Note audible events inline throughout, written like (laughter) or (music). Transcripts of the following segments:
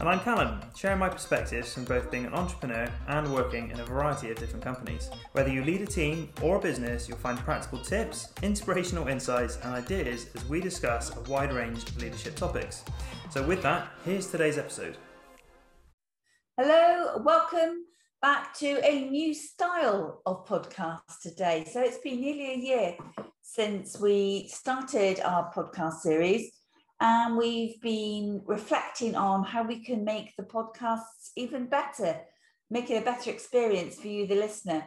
And I'm Callum, sharing my perspectives from both being an entrepreneur and working in a variety of different companies. Whether you lead a team or a business, you'll find practical tips, inspirational insights, and ideas as we discuss a wide range of leadership topics. So, with that, here's today's episode. Hello, welcome back to a new style of podcast today. So, it's been nearly a year since we started our podcast series and we've been reflecting on how we can make the podcasts even better, make it a better experience for you, the listener.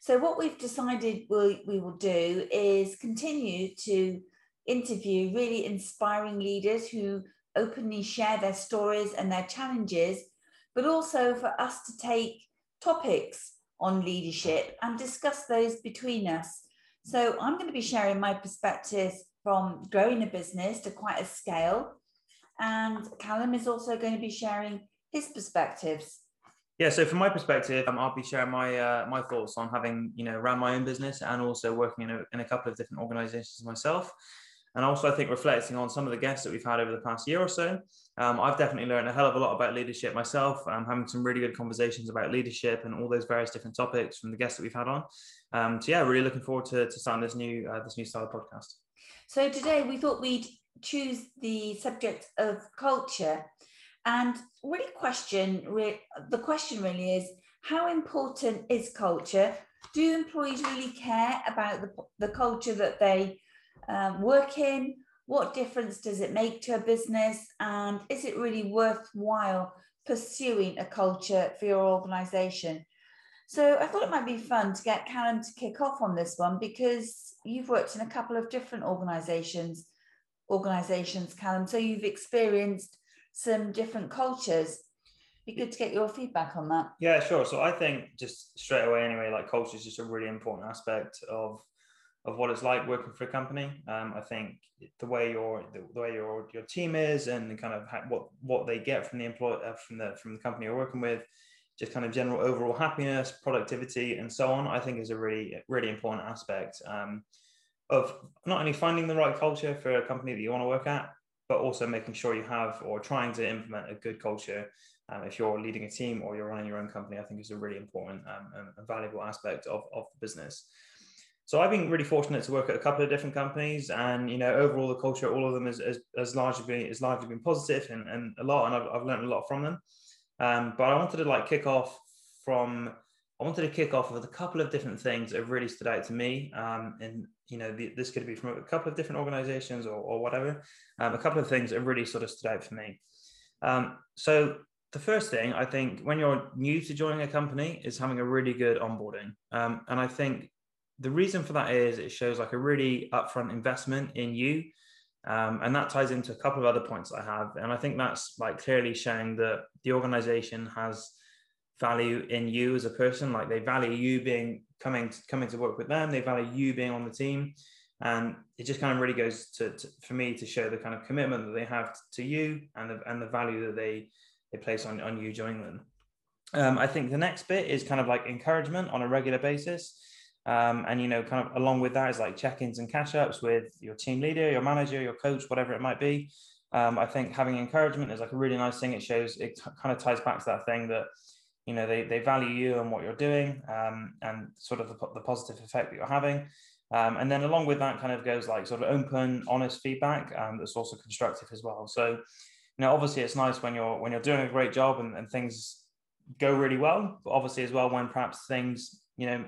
So, what we've decided we, we will do is continue to interview really inspiring leaders who openly share their stories and their challenges, but also for us to take topics on leadership and discuss those between us. So, I'm going to be sharing my perspectives from growing a business to quite a scale. And Callum is also going to be sharing his perspectives. Yeah, so from my perspective, um, I'll be sharing my uh, my thoughts on having you know ran my own business and also working in a, in a couple of different organisations myself, and also I think reflecting on some of the guests that we've had over the past year or so. Um, I've definitely learned a hell of a lot about leadership myself. I'm having some really good conversations about leadership and all those various different topics from the guests that we've had on. Um, so yeah, really looking forward to, to starting this new uh, this new style podcast. So today we thought we'd choose the subject of culture and really question the question really is how important is culture? Do employees really care about the, the culture that they um, work in? What difference does it make to a business? And is it really worthwhile pursuing a culture for your organization so I thought it might be fun to get Callum to kick off on this one because you've worked in a couple of different organisations, organisations, Callum. So you've experienced some different cultures. Be good to get your feedback on that. Yeah, sure. So I think just straight away, anyway, like culture is just a really important aspect of of what it's like working for a company. Um, I think the way your the, way your your team is and kind of what what they get from the employee uh, from the from the company you're working with just kind of general overall happiness, productivity, and so on, I think is a really, really important aspect um, of not only finding the right culture for a company that you want to work at, but also making sure you have or trying to implement a good culture. Um, if you're leading a team or you're running your own company, I think is a really important um, and valuable aspect of, of the business. So I've been really fortunate to work at a couple of different companies, and you know, overall the culture, all of them is, is, is largely been, is largely been positive and, and a lot, and I've, I've learned a lot from them. Um, but I wanted to like kick off from I wanted to kick off with a couple of different things that really stood out to me. Um, and you know, the, this could be from a couple of different organizations or, or whatever. Um, a couple of things that really sort of stood out for me. Um, so the first thing I think when you're new to joining a company is having a really good onboarding. Um, and I think the reason for that is it shows like a really upfront investment in you um, and that ties into a couple of other points I have. And I think that's like clearly showing that the organization has value in you as a person. Like they value you being coming to, coming to work with them. They value you being on the team. And it just kind of really goes to, to for me to show the kind of commitment that they have to you and the, and the value that they, they place on, on you joining them. Um, I think the next bit is kind of like encouragement on a regular basis. Um, and you know, kind of along with that is like check-ins and catch-ups with your team leader, your manager, your coach, whatever it might be. Um, I think having encouragement is like a really nice thing. It shows it t- kind of ties back to that thing that you know they, they value you and what you're doing um, and sort of the, the positive effect that you're having. Um, and then along with that kind of goes like sort of open, honest feedback um, that's also constructive as well. So you know, obviously it's nice when you're when you're doing a great job and, and things go really well, but obviously as well when perhaps things you know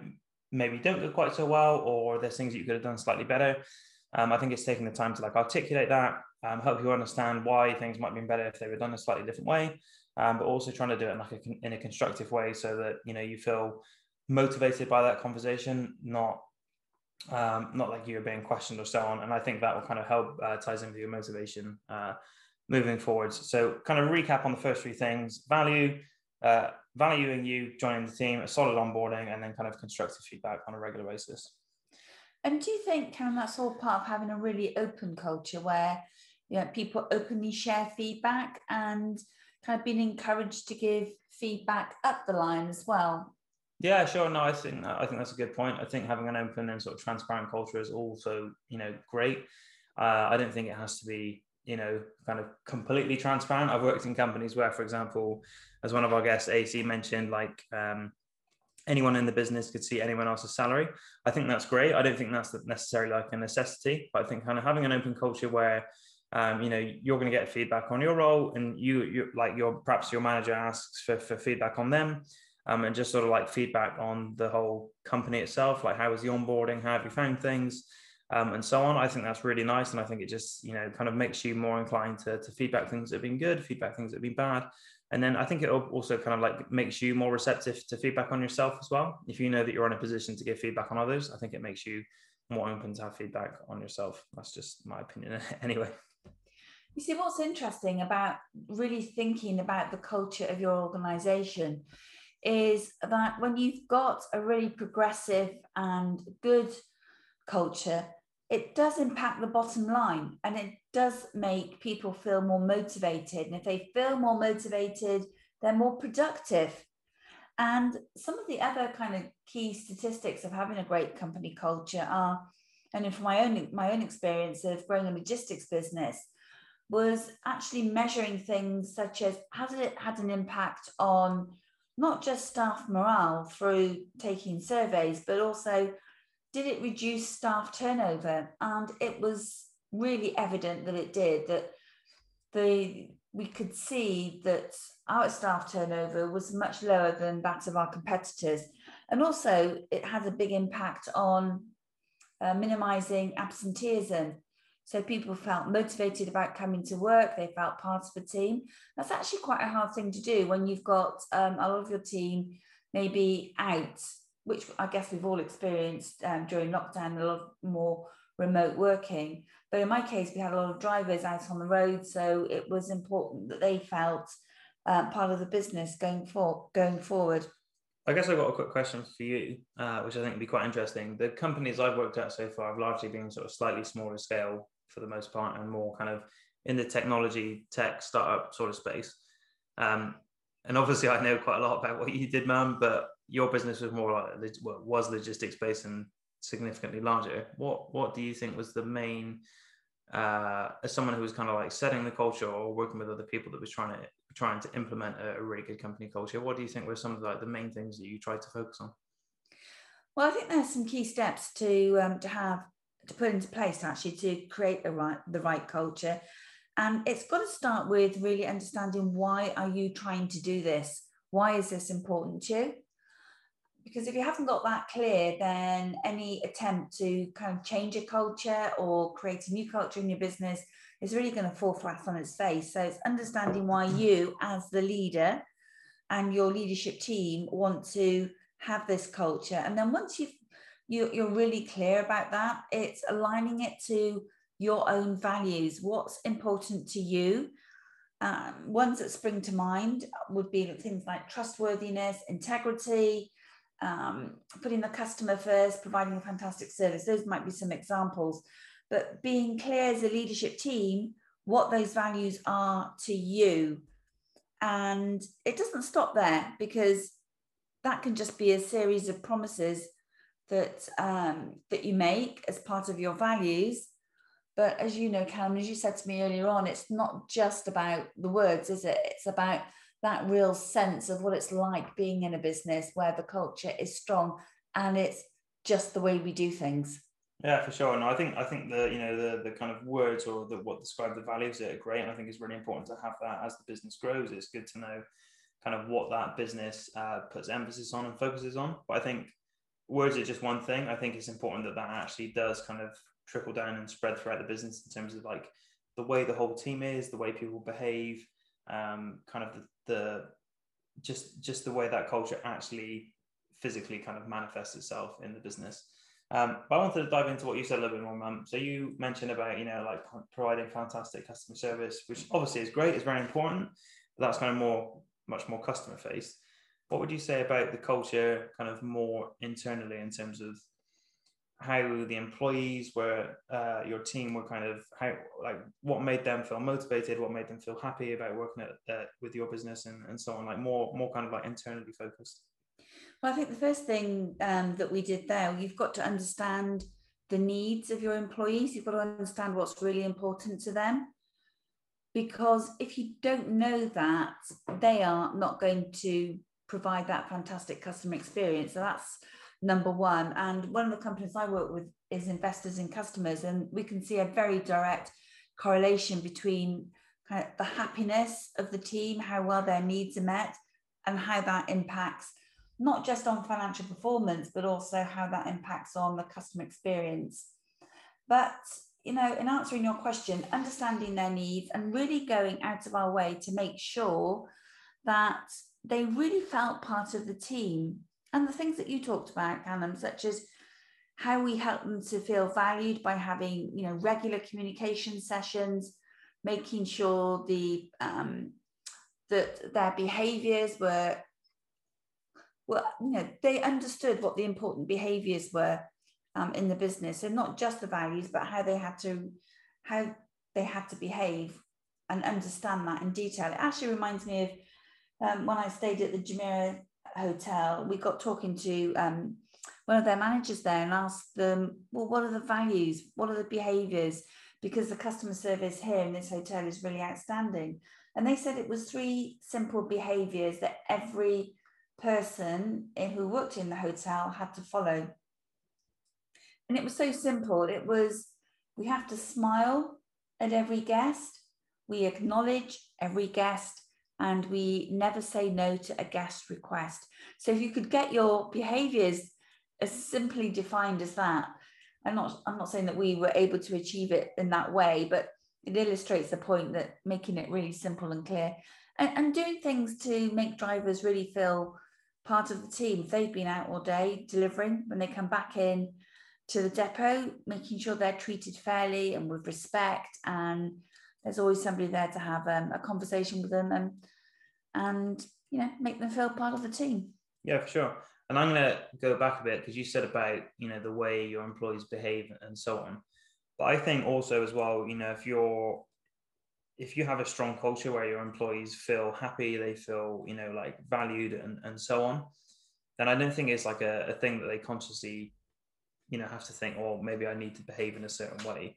maybe don't go quite so well, or there's things that you could have done slightly better. Um, I think it's taking the time to like articulate that, um, help you understand why things might have been better if they were done a slightly different way, um, but also trying to do it in like a, in a constructive way so that you know you feel motivated by that conversation, not um, not like you're being questioned or so on. And I think that will kind of help uh, ties in with your motivation uh, moving forwards. So kind of recap on the first three things: value, uh, valuing you joining the team, a solid onboarding, and then kind of constructive feedback on a regular basis. And do you think, Karen, that's all part of having a really open culture where yeah, people openly share feedback and kind of being encouraged to give feedback up the line as well. Yeah, sure. No, I think I think that's a good point. I think having an open and sort of transparent culture is also, you know, great. Uh, I don't think it has to be, you know, kind of completely transparent. I've worked in companies where, for example, as one of our guests, AC mentioned, like um, anyone in the business could see anyone else's salary. I think that's great. I don't think that's necessarily like a necessity, but I think kind of having an open culture where um, you know you're going to get feedback on your role and you you like your perhaps your manager asks for, for feedback on them um, and just sort of like feedback on the whole company itself like how was the onboarding how have you found things um, and so on. I think that's really nice and i think it just you know kind of makes you more inclined to, to feedback things that have been good feedback things that have been bad. And then i think it also kind of like makes you more receptive to feedback on yourself as well. If you know that you're in a position to give feedback on others i think it makes you more open to have feedback on yourself. That's just my opinion (laughs) anyway. You see, what's interesting about really thinking about the culture of your organization is that when you've got a really progressive and good culture, it does impact the bottom line and it does make people feel more motivated. And if they feel more motivated, they're more productive. And some of the other kind of key statistics of having a great company culture are, and from my own my own experience of growing a logistics business, was actually measuring things such as has it had an impact on not just staff morale through taking surveys, but also did it reduce staff turnover? And it was really evident that it did, that the we could see that our staff turnover was much lower than that of our competitors. And also it had a big impact on uh, minimizing absenteeism. So people felt motivated about coming to work. They felt part of a team. That's actually quite a hard thing to do when you've got um, a lot of your team maybe out, which I guess we've all experienced um, during lockdown, a lot more remote working. But in my case, we had a lot of drivers out on the road, so it was important that they felt uh, part of the business going for going forward. I guess I've got a quick question for you, uh, which I think would be quite interesting. The companies I've worked at so far have largely been sort of slightly smaller scale for the most part and more kind of in the technology tech startup sort of space. Um, and obviously, I know quite a lot about what you did, man. But your business was more like was logistics based and significantly larger. What what do you think was the main uh, as someone who was kind of like setting the culture or working with other people that was trying to trying to implement a, a really good company culture? What do you think were some of the, like the main things that you tried to focus on? Well, I think there's some key steps to um, to have to put into place actually to create the right the right culture and it's got to start with really understanding why are you trying to do this why is this important to you because if you haven't got that clear then any attempt to kind of change a culture or create a new culture in your business is really going to fall flat on its face so it's understanding why you as the leader and your leadership team want to have this culture and then once you've you, you're really clear about that. It's aligning it to your own values. What's important to you? Um, ones that spring to mind would be things like trustworthiness, integrity, um, putting the customer first, providing a fantastic service. Those might be some examples. But being clear as a leadership team what those values are to you. And it doesn't stop there because that can just be a series of promises that um, that you make as part of your values. But as you know, Callum, as you said to me earlier on, it's not just about the words, is it? It's about that real sense of what it's like being in a business where the culture is strong and it's just the way we do things. Yeah, for sure. And I think I think the you know the the kind of words or the what describe the values are great. And I think it's really important to have that as the business grows. It's good to know kind of what that business uh, puts emphasis on and focuses on. But I think words are just one thing. I think it's important that that actually does kind of trickle down and spread throughout the business in terms of like the way the whole team is, the way people behave, um, kind of the, the just just the way that culture actually physically kind of manifests itself in the business. Um, but I wanted to dive into what you said a little bit more, Mum. So you mentioned about you know like providing fantastic customer service, which obviously is great, is very important. But that's kind of more much more customer faced what would you say about the culture kind of more internally in terms of how the employees were, uh, your team were kind of how like what made them feel motivated, what made them feel happy about working at, uh, with your business, and, and so on. Like more more kind of like internally focused. Well, I think the first thing um, that we did there, you've got to understand the needs of your employees. You've got to understand what's really important to them. Because if you don't know that, they are not going to provide that fantastic customer experience. So that's number one. And one of the companies I work with is investors and customers, and we can see a very direct correlation between kind of the happiness of the team, how well their needs are met, and how that impacts not just on financial performance, but also how that impacts on the customer experience. But you know, in answering your question, understanding their needs and really going out of our way to make sure that they really felt part of the team. And the things that you talked about, Callum, such as how we help them to feel valued by having, you know, regular communication sessions, making sure the um, that their behaviours were well, you know, they understood what the important behaviors were um, in the business and not just the values, but how they had to, how they had to behave and understand that in detail. It actually reminds me of um, when I stayed at the Jumeirah Hotel, we got talking to um, one of their managers there and asked them, well, what are the values? What are the behaviors? Because the customer service here in this hotel is really outstanding. And they said it was three simple behaviors that every person who worked in the hotel had to follow. And it was so simple. It was we have to smile at every guest, we acknowledge every guest, and we never say no to a guest request. So if you could get your behaviors as simply defined as that, I'm not I'm not saying that we were able to achieve it in that way, but it illustrates the point that making it really simple and clear and, and doing things to make drivers really feel part of the team. They've been out all day delivering. When they come back in to the depot, making sure they're treated fairly and with respect. And there's always somebody there to have um, a conversation with them and and you know make them feel part of the team. Yeah, for sure. And I'm going to go back a bit because you said about you know the way your employees behave and so on. But I think also as well, you know, if you're if you have a strong culture where your employees feel happy, they feel, you know, like valued and, and so on, then I don't think it's like a, a thing that they consciously, you know, have to think, oh, maybe I need to behave in a certain way.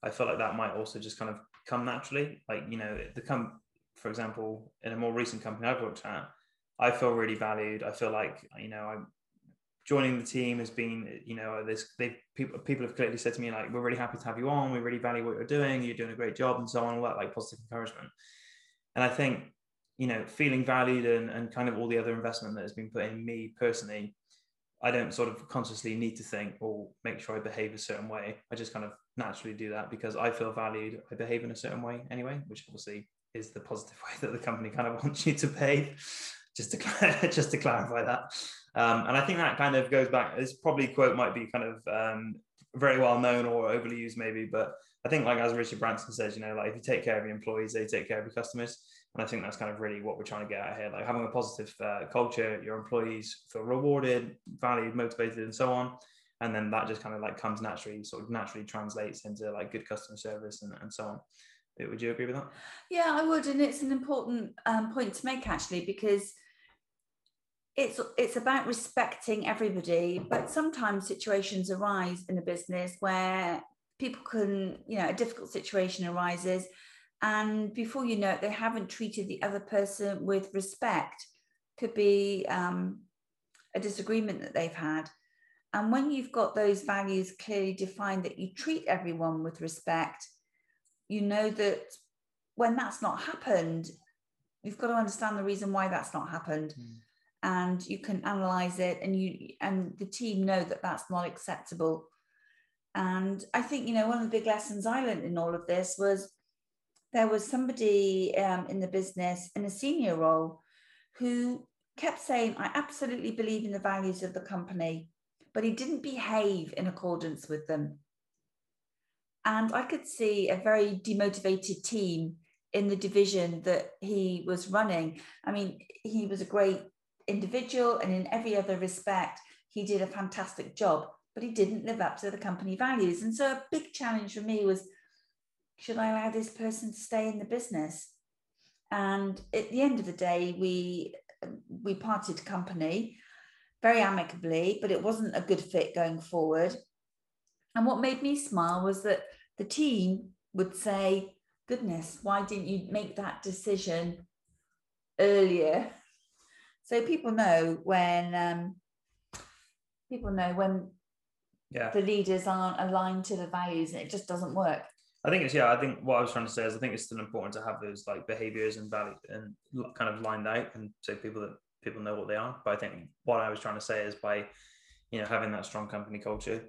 I feel like that might also just kind of come naturally. Like, you know, the come, for example, in a more recent company I've worked at, I feel really valued. I feel like, you know, I'm joining the team has been, you know, this they people people have clearly said to me like, we're really happy to have you on. We really value what you're doing. You're doing a great job, and so on. All that like positive encouragement. And I think, you know, feeling valued and and kind of all the other investment that has been put in me personally, I don't sort of consciously need to think or make sure I behave a certain way. I just kind of naturally do that because I feel valued. I behave in a certain way anyway, which obviously is the positive (laughs) way that the company kind of wants you to behave. Just to (laughs) just to clarify that. Um, and I think that kind of goes back. This probably quote might be kind of um, very well known or overly used, maybe, but I think like as Richard Branson says, you know, like if you take care of your employees, they take care of your customers. And I think that's kind of really what we're trying to get out here. Like having a positive uh, culture, your employees feel rewarded, valued, motivated, and so on. And then that just kind of like comes naturally, sort of naturally translates into like good customer service and, and so on. Would you agree with that? Yeah, I would. And it's an important um, point to make actually, because it's it's about respecting everybody but sometimes situations arise in a business where people can you know a difficult situation arises and before you know it they haven't treated the other person with respect. Could be um, a disagreement that they've had. And when you've got those values clearly defined that you treat everyone with respect you know that when that's not happened you've got to understand the reason why that's not happened. Mm and you can analyze it and you and the team know that that's not acceptable. And i think you know one of the big lessons i learned in all of this was there was somebody um, in the business in a senior role who kept saying i absolutely believe in the values of the company but he didn't behave in accordance with them and i could see a very demotivated team in the division that he was running i mean he was a great individual and in every other respect, he did a fantastic job. but he didn't live up to the company values. And so a big challenge for me was should I allow this person to stay in the business? And at the end of the day, we we parted company very amicably, but it wasn't a good fit going forward. And what made me smile was that the team would say, Goodness, why didn't you make that decision earlier? So people know when um, people know when yeah. the leaders aren't aligned to the values and it just doesn't work. I think it's yeah. I think what I was trying to say is I think it's still important to have those like behaviors and value and kind of lined out and so people that people know what they are. But I think what I was trying to say is by you know having that strong company culture,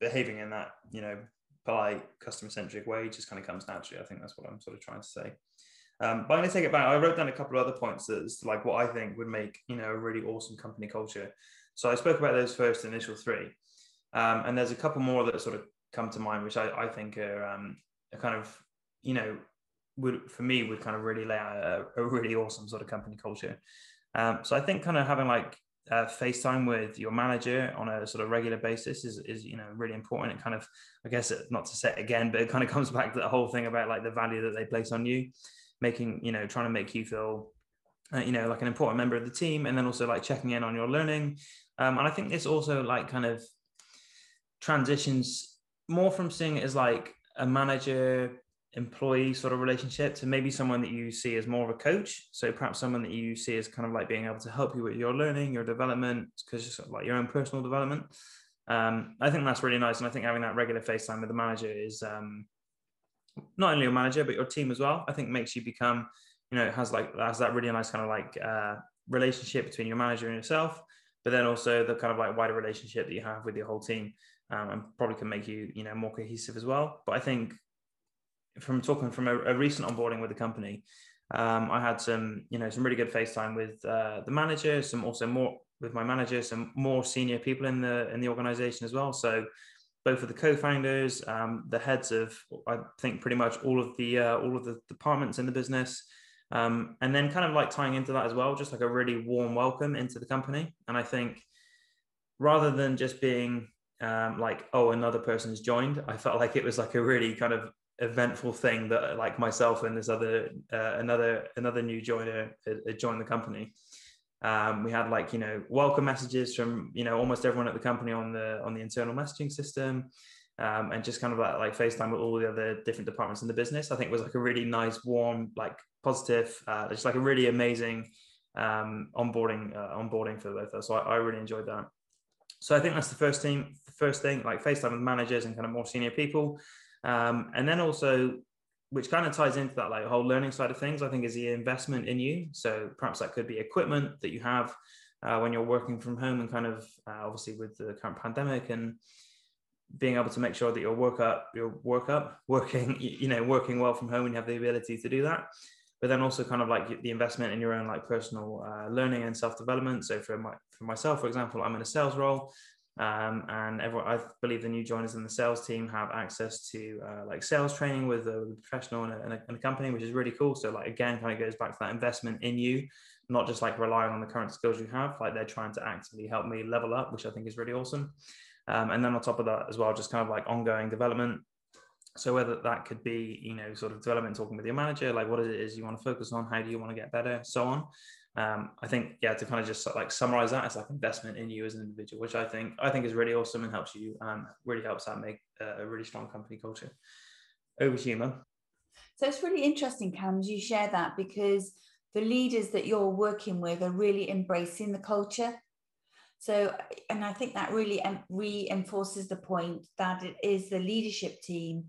behaving in that you know polite customer centric way just kind of comes naturally. I think that's what I'm sort of trying to say. Um, but I'm going to take it back. I wrote down a couple of other points that's like what I think would make you know a really awesome company culture. So I spoke about those first initial three, um, and there's a couple more that sort of come to mind, which I, I think are, um, kind of, you know, would for me would kind of really lay out a, a really awesome sort of company culture. Um, so I think kind of having like uh, FaceTime with your manager on a sort of regular basis is, is you know really important. It kind of, I guess, not to say it again, but it kind of (laughs) comes back to the whole thing about like the value that they place on you, making you know trying to make you feel, uh, you know, like an important member of the team, and then also like checking in on your learning. Um, and I think this also like kind of transitions more from seeing it as like a manager employee sort of relationship to maybe someone that you see as more of a coach. So perhaps someone that you see as kind of like being able to help you with your learning your development because it's like your own personal development. Um, i think that's really nice and i think having that regular facetime with the manager is um, not only your manager but your team as well i think makes you become you know has like has that really nice kind of like uh, relationship between your manager and yourself but then also the kind of like wider relationship that you have with your whole team um, and probably can make you you know more cohesive as well. But I think from talking from a, a recent onboarding with the company, um, I had some you know some really good FaceTime with uh, the manager, some also more with my manager, some more senior people in the in the organization as well. So both of the co-founders, um, the heads of I think pretty much all of the uh, all of the departments in the business. Um, and then kind of like tying into that as well, just like a really warm welcome into the company. And I think rather than just being um, like oh another person has joined i felt like it was like a really kind of eventful thing that like myself and this other uh, another another new joiner had, had joined the company um, we had like you know welcome messages from you know almost everyone at the company on the on the internal messaging system um, and just kind of like, like FaceTime with all the other different departments in the business. I think was like a really nice, warm, like positive, uh, just like a really amazing um, onboarding uh, onboarding for both of us. So I, I really enjoyed that. So I think that's the first thing, the first thing, like FaceTime with managers and kind of more senior people. Um, and then also, which kind of ties into that like whole learning side of things, I think is the investment in you. So perhaps that could be equipment that you have uh, when you're working from home and kind of uh, obviously with the current pandemic and being able to make sure that your work up, your work up, (laughs) working, you know, working well from home and you have the ability to do that but then also kind of like the investment in your own like personal uh, learning and self development. So for my for myself, for example, I'm in a sales role, um, and everyone I believe the new joiners in the sales team have access to uh, like sales training with a, professional and a, and a, company, which is really cool. So like again, kind of goes back to that investment in you, not just like relying on the current skills you have. Like they're trying to actively help me level up, which I think is really awesome. Um, and then on top of that as well, just kind of like ongoing development so whether that could be, you know, sort of development, talking with your manager, like what it is you want to focus on, how do you want to get better, so on. Um, I think yeah, to kind of just like summarize that, it's like investment in you as an individual, which I think I think is really awesome and helps you, um, really helps that make a, really strong company culture. Over to you. So it's really interesting, Cam, as you share that because the leaders that you're working with are really embracing the culture. So, and I think that really reinforces the point that it is the leadership team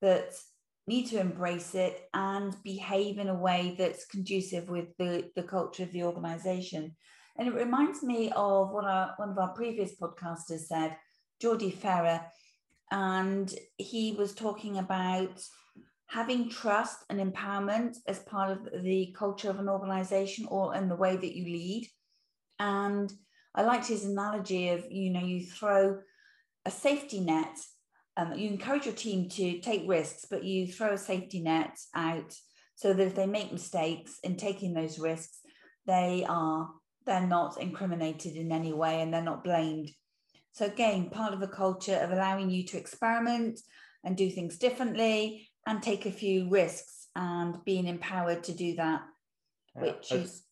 that need to embrace it and behave in a way that's conducive with the, the culture of the organization. And it reminds me of what our, one of our previous podcasters said, Geordie Ferrer, and he was talking about having trust and empowerment as part of the culture of an organization or in the way that you lead. And I liked his analogy of, you know, you throw a safety net, um, you encourage your team to take risks, but you throw a safety net out so that if they make mistakes in taking those risks, they are they're not incriminated in any way and they're not blamed. So again, part of a culture of allowing you to experiment and do things differently and take a few risks and being empowered to do that, yeah, which I, is.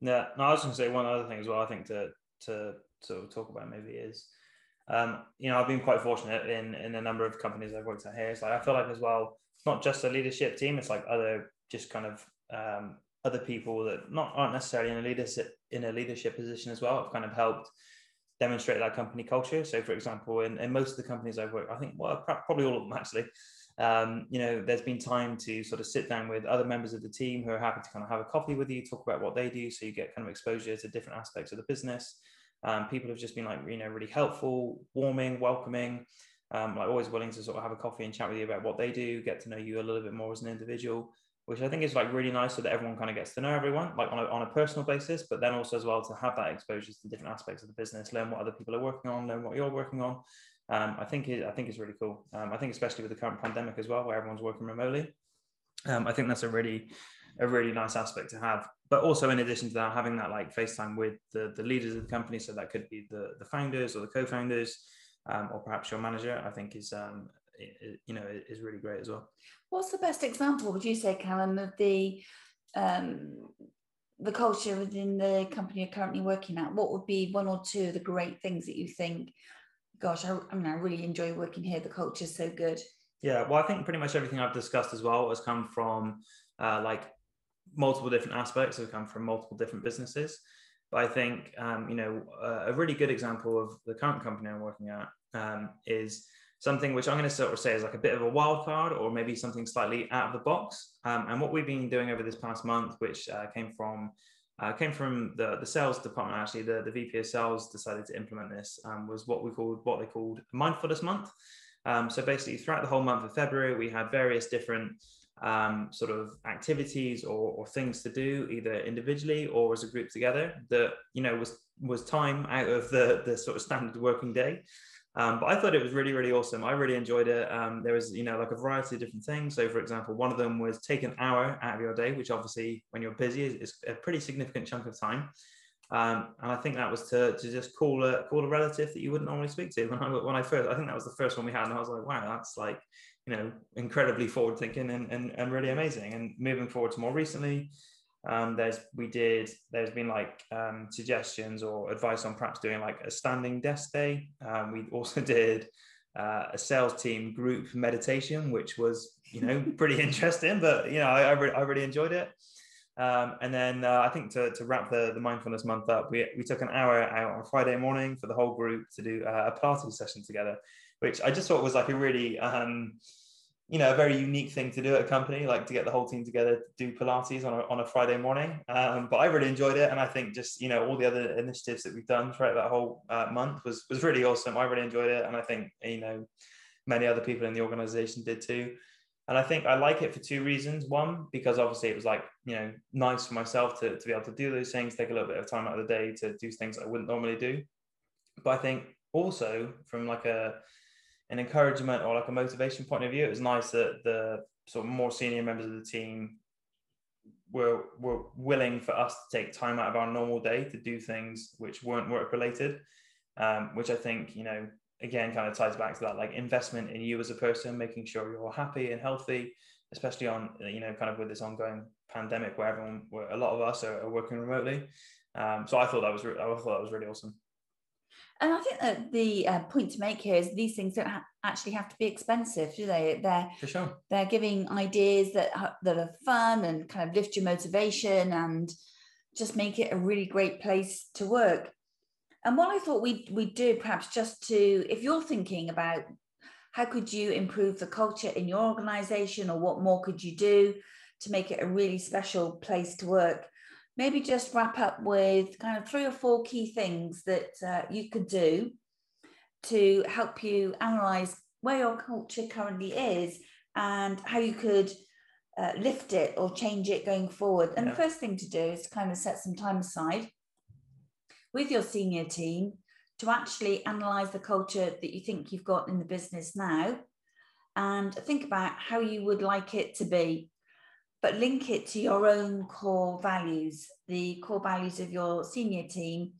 Yeah, no, I was going to say one other thing as well. I think to to sort of talk about maybe is, um, you know, I've been quite fortunate in in a number of companies I've worked at here. It's like I feel like as well, it's not just a leadership team. It's like other just kind of um, other people that not aren't necessarily in a leadership in a leadership position as well have kind of helped demonstrate that company culture. So, for example, in, in most of the companies I've worked, I think well, probably all of them actually, um, you know, there's been time to sort of sit down with other members of the team who are happy to kind of have a coffee with you, talk about what they do, so you get kind of exposure to different aspects of the business. Um, people have just been like, you know, really helpful, warming, welcoming, um, like always willing to sort of have a coffee and chat with you about what they do, get to know you a little bit more as an individual, which I think is like really nice so that everyone kind of gets to know everyone, like on a, on a personal basis, but then also as well to have that exposure to different aspects of the business, learn what other people are working on, learn what you're working on, um, I think it, I think it's really cool. Um, I think especially with the current pandemic as well, where everyone's working remotely. Um, I think that's a really a really nice aspect to have. But also in addition to that, having that like FaceTime with the the leaders of the company, so that could be the the founders or the co-founders, um, or perhaps your manager. I think is um, it, you know is really great as well. What's the best example? Would you say, Callum, of the um, the culture within the company you're currently working at? What would be one or two of the great things that you think gosh, I, I mean, I really enjoy working here. The culture is so good. Yeah, well, I think pretty much everything I've discussed as well has come from uh, like multiple different aspects. Have come from multiple different businesses. But I think um, you know uh, a really good example of the current company I'm working at um, is something which I'm going to sort of say is like a bit of a wild card, or maybe something slightly out of the box. Um, and what we've been doing over this past month, which uh, came from uh, came from the, the sales department actually. The, the vp of sales decided to implement this um, was what we called what they called mindfulness month. Um, so basically throughout the whole month of february we had various different um, sort of activities or, or things to do either individually or as a group together that you know was was time out of the the sort of standard working day um, but I thought it was really, really awesome. I really enjoyed it. Um, there was, you know, like a variety of different things. So, for example, one of them was take an hour out of your day, which obviously, when you're busy, is, is a pretty significant chunk of time. Um, and I think that was to, to just call a call a relative that you wouldn't normally speak to. (laughs) When I when I first, I think that was the first one we had, and I was like, wow, that's like, you know, incredibly forward thinking and, and and really amazing. And moving forward to more recently, um, there's we did there's been like um, suggestions or advice on perhaps doing like a standing desk day. Um, we (laughs) also did uh, a sales team group meditation, which was you know (laughs) pretty interesting, but you know I I, re- I really enjoyed it. Um, and then uh, I think to, to wrap the, the mindfulness month up, we, we took an hour out on Friday morning for the whole group to do uh, a Pilates session together, which I just thought was like a really um, you know, a very unique thing to do at a company, like to get the whole team together to do Pilates on a, on a Friday morning. Um, but I really enjoyed it. And I think just, you know, all the other initiatives that we've done throughout that whole uh, month was, was really awesome. I really enjoyed it. And I think, you know, many other people in the organization did too. And I think I like it for two reasons. One, because obviously it was like, you know, nice for myself to, to be able to do those things, take a little bit of time out of the day to do things I wouldn't normally do. But I think also from like a, an encouragement or like a motivation point of view, it was nice that the sort of more senior members of the team were were willing for us to take time out of our normal day to do things which weren't work related, um, which I think you know again kind of ties back to that like investment in you as a person, making sure you're happy and healthy, especially on you know kind of with this ongoing pandemic where everyone, where a lot of us are, are working remotely. Um, so I thought that was re- I thought that was really awesome. And I think that the uh, point to make here is these things don't ha- actually have to be expensive, do they? They're for sure. They're giving ideas that that are fun and kind of lift your motivation and just make it a really great place to work. And what I thought we we do perhaps just to if you're thinking about how could you improve the culture in your organization or what more could you do to make it a really special place to work maybe just wrap up with kind of three or four key things that uh, you could do to help you analyze where your culture currently is and how you could uh, lift it or change it going forward. And yeah. the first thing to do is kind of set some time aside with your senior team to actually analyze the culture that you think you've got in the business now and think about how you would like it to be but link it to your own core values, the core values of your senior team,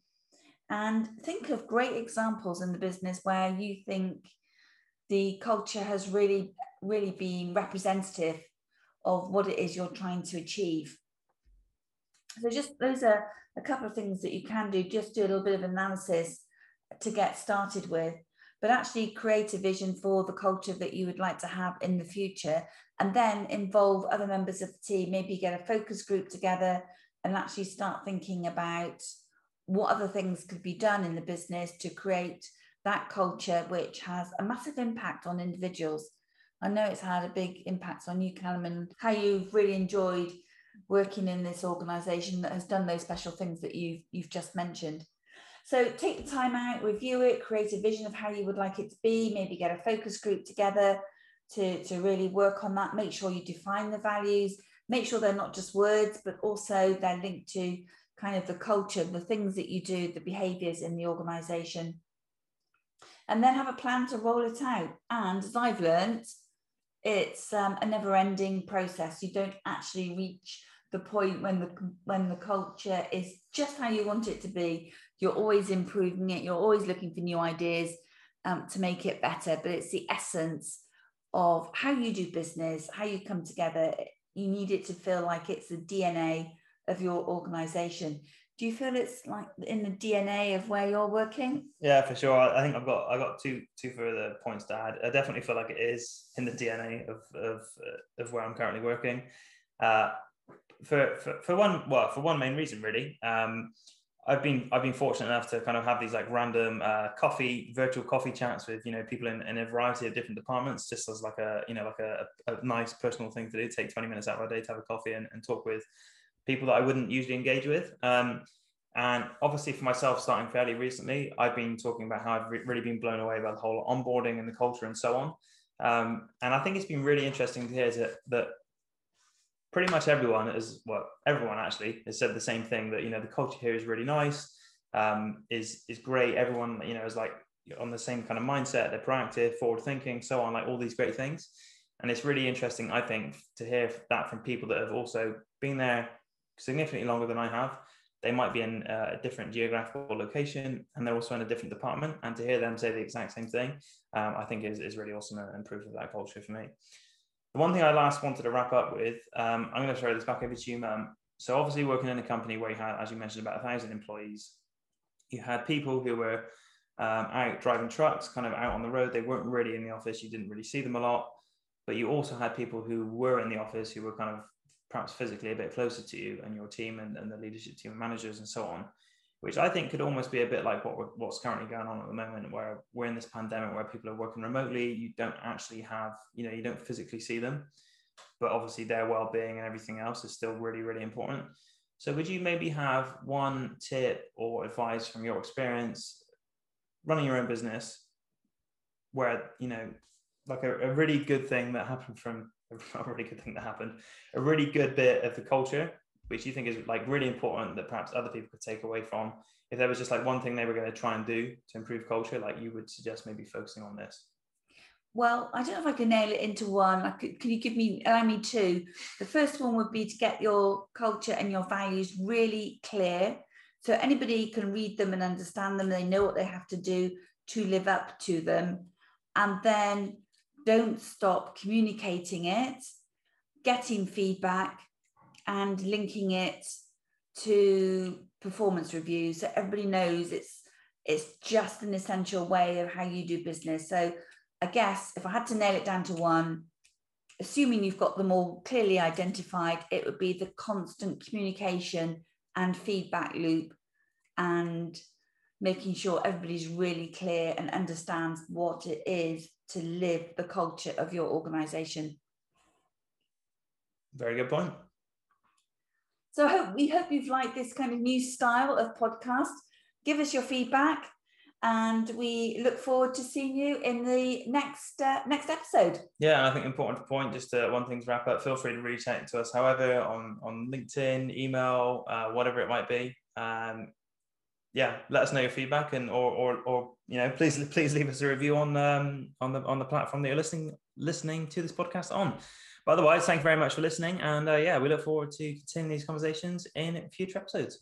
and think of great examples in the business where you think the culture has really, really been representative of what it is you're trying to achieve. So just those are a couple of things that you can do, just do a little bit of analysis to get started with, but actually create a vision for the culture that you would like to have in the future and then involve other members of the team, maybe get a focus group together and actually start thinking about what other things could be done in the business to create that culture which has a massive impact on individuals. I know it's had a big impact on you, Callum, and how you've really enjoyed working in this organization that has done those special things that you've you've just mentioned. So take the time out, review it, create a vision of how you would like it to be, maybe get a focus group together to, to really work on that. Make sure you define the values, make sure they're not just words, but also they're linked to kind of the culture, the things that you do, the behaviors in the organization. And then have a plan to roll it out. And as I've learned, it's um, a never ending process. You don't actually reach the point when the when the culture is just how you want it to be you're always improving it you're always looking for new ideas um, to make it better but it's the essence of how you do business how you come together you need it to feel like it's the dna of your organization. Do you feel it's like in the dna of where you're working? Yeah for sure. I think i've got i got two two further points to add. I definitely feel like it is in the dna of of, of where i'm currently working. Uh, for, for, for one well for one main reason really. Um, I've been I've been fortunate enough to kind of have these like random uh, coffee virtual coffee chats with you know people in, in a variety of different departments just as like a you know like a, a nice personal thing to do. Take 20 minutes out of our day to have a coffee and, and talk with people that I wouldn't usually engage with. Um, and obviously for myself starting fairly recently I've been talking about how I've re- really been blown away by the whole onboarding and the culture and so on. Um, and I think it's been really interesting to hear that, that pretty much everyone is well everyone actually has said the same thing that you know the culture here is really nice um, is is great. Everyone you know is like on the same kind of mindset. They're proactive forward thinking so on like all these great things. And it's really interesting i think to hear that from people that have also been there significantly longer than i have. They might be in a different geographical location and they're also in a different department. And to hear them say the exact same thing um, i think is, is really awesome and proof of that culture for me the one thing I last wanted to wrap up with, um, I'm going to throw this back over to you, Mum. So obviously working in a company where you had, as you mentioned, about a thousand employees, you had people who were um, out driving trucks, kind of out on the road. They weren't really in the office. You didn't really see them a lot. But you also had people who were in the office who were kind of perhaps physically a bit closer to you and your team and, and the leadership team and managers and so on which I think could almost be a bit like what what's currently going on at the moment, where we're in this pandemic where people are working remotely. You don't actually have, you know, you don't physically see them, but obviously their well-being and everything else is still really, really important. So, would you maybe have one tip or advice from your experience running your own business, where you know, like a, a really good thing that happened from (laughs) a really good thing that happened, a really good bit of the culture which you think is like really important that perhaps other people could take away from. If there was just like one thing they were going to try and do to improve culture like you would suggest maybe focusing on this. Well i don't know if i can nail it into one. Could, can you give me allow me two? The first one would be to get your culture and your values really clear so anybody can read them and understand them they know what they have to do to live up to them. And then don't stop communicating it getting feedback and linking it to performance reviews. So everybody knows it's it's just an essential way of how you do business. So i guess if i had to nail it down to one assuming you've got them all clearly identified it would be the constant communication and feedback loop and making sure everybody's really clear and understands what it is to live the culture of your organization. Very good point so hope we hope you've liked this kind of new style of podcast. Give us your feedback, and we look forward to seeing you in the next uh, next episode. Yeah, and I think important point just to, one thing to wrap up. Feel free to reach out to us, however, on on LinkedIn, email, uh, whatever it might be. Um, yeah, let us know your feedback and or or or you know please please leave us a review on um on the on the platform that you're listening listening to this podcast on. But otherwise, thank you very much for listening. And uh, yeah, we look forward to continuing these conversations in future episodes.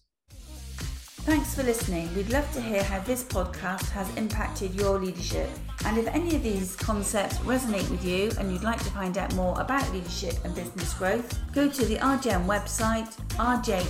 Thanks for listening. We'd love to hear how this podcast has impacted your leadership. And if any of these concepts resonate with you and you'd like to find out more about leadership and business growth, go to the RJN website, rjen.co.uk.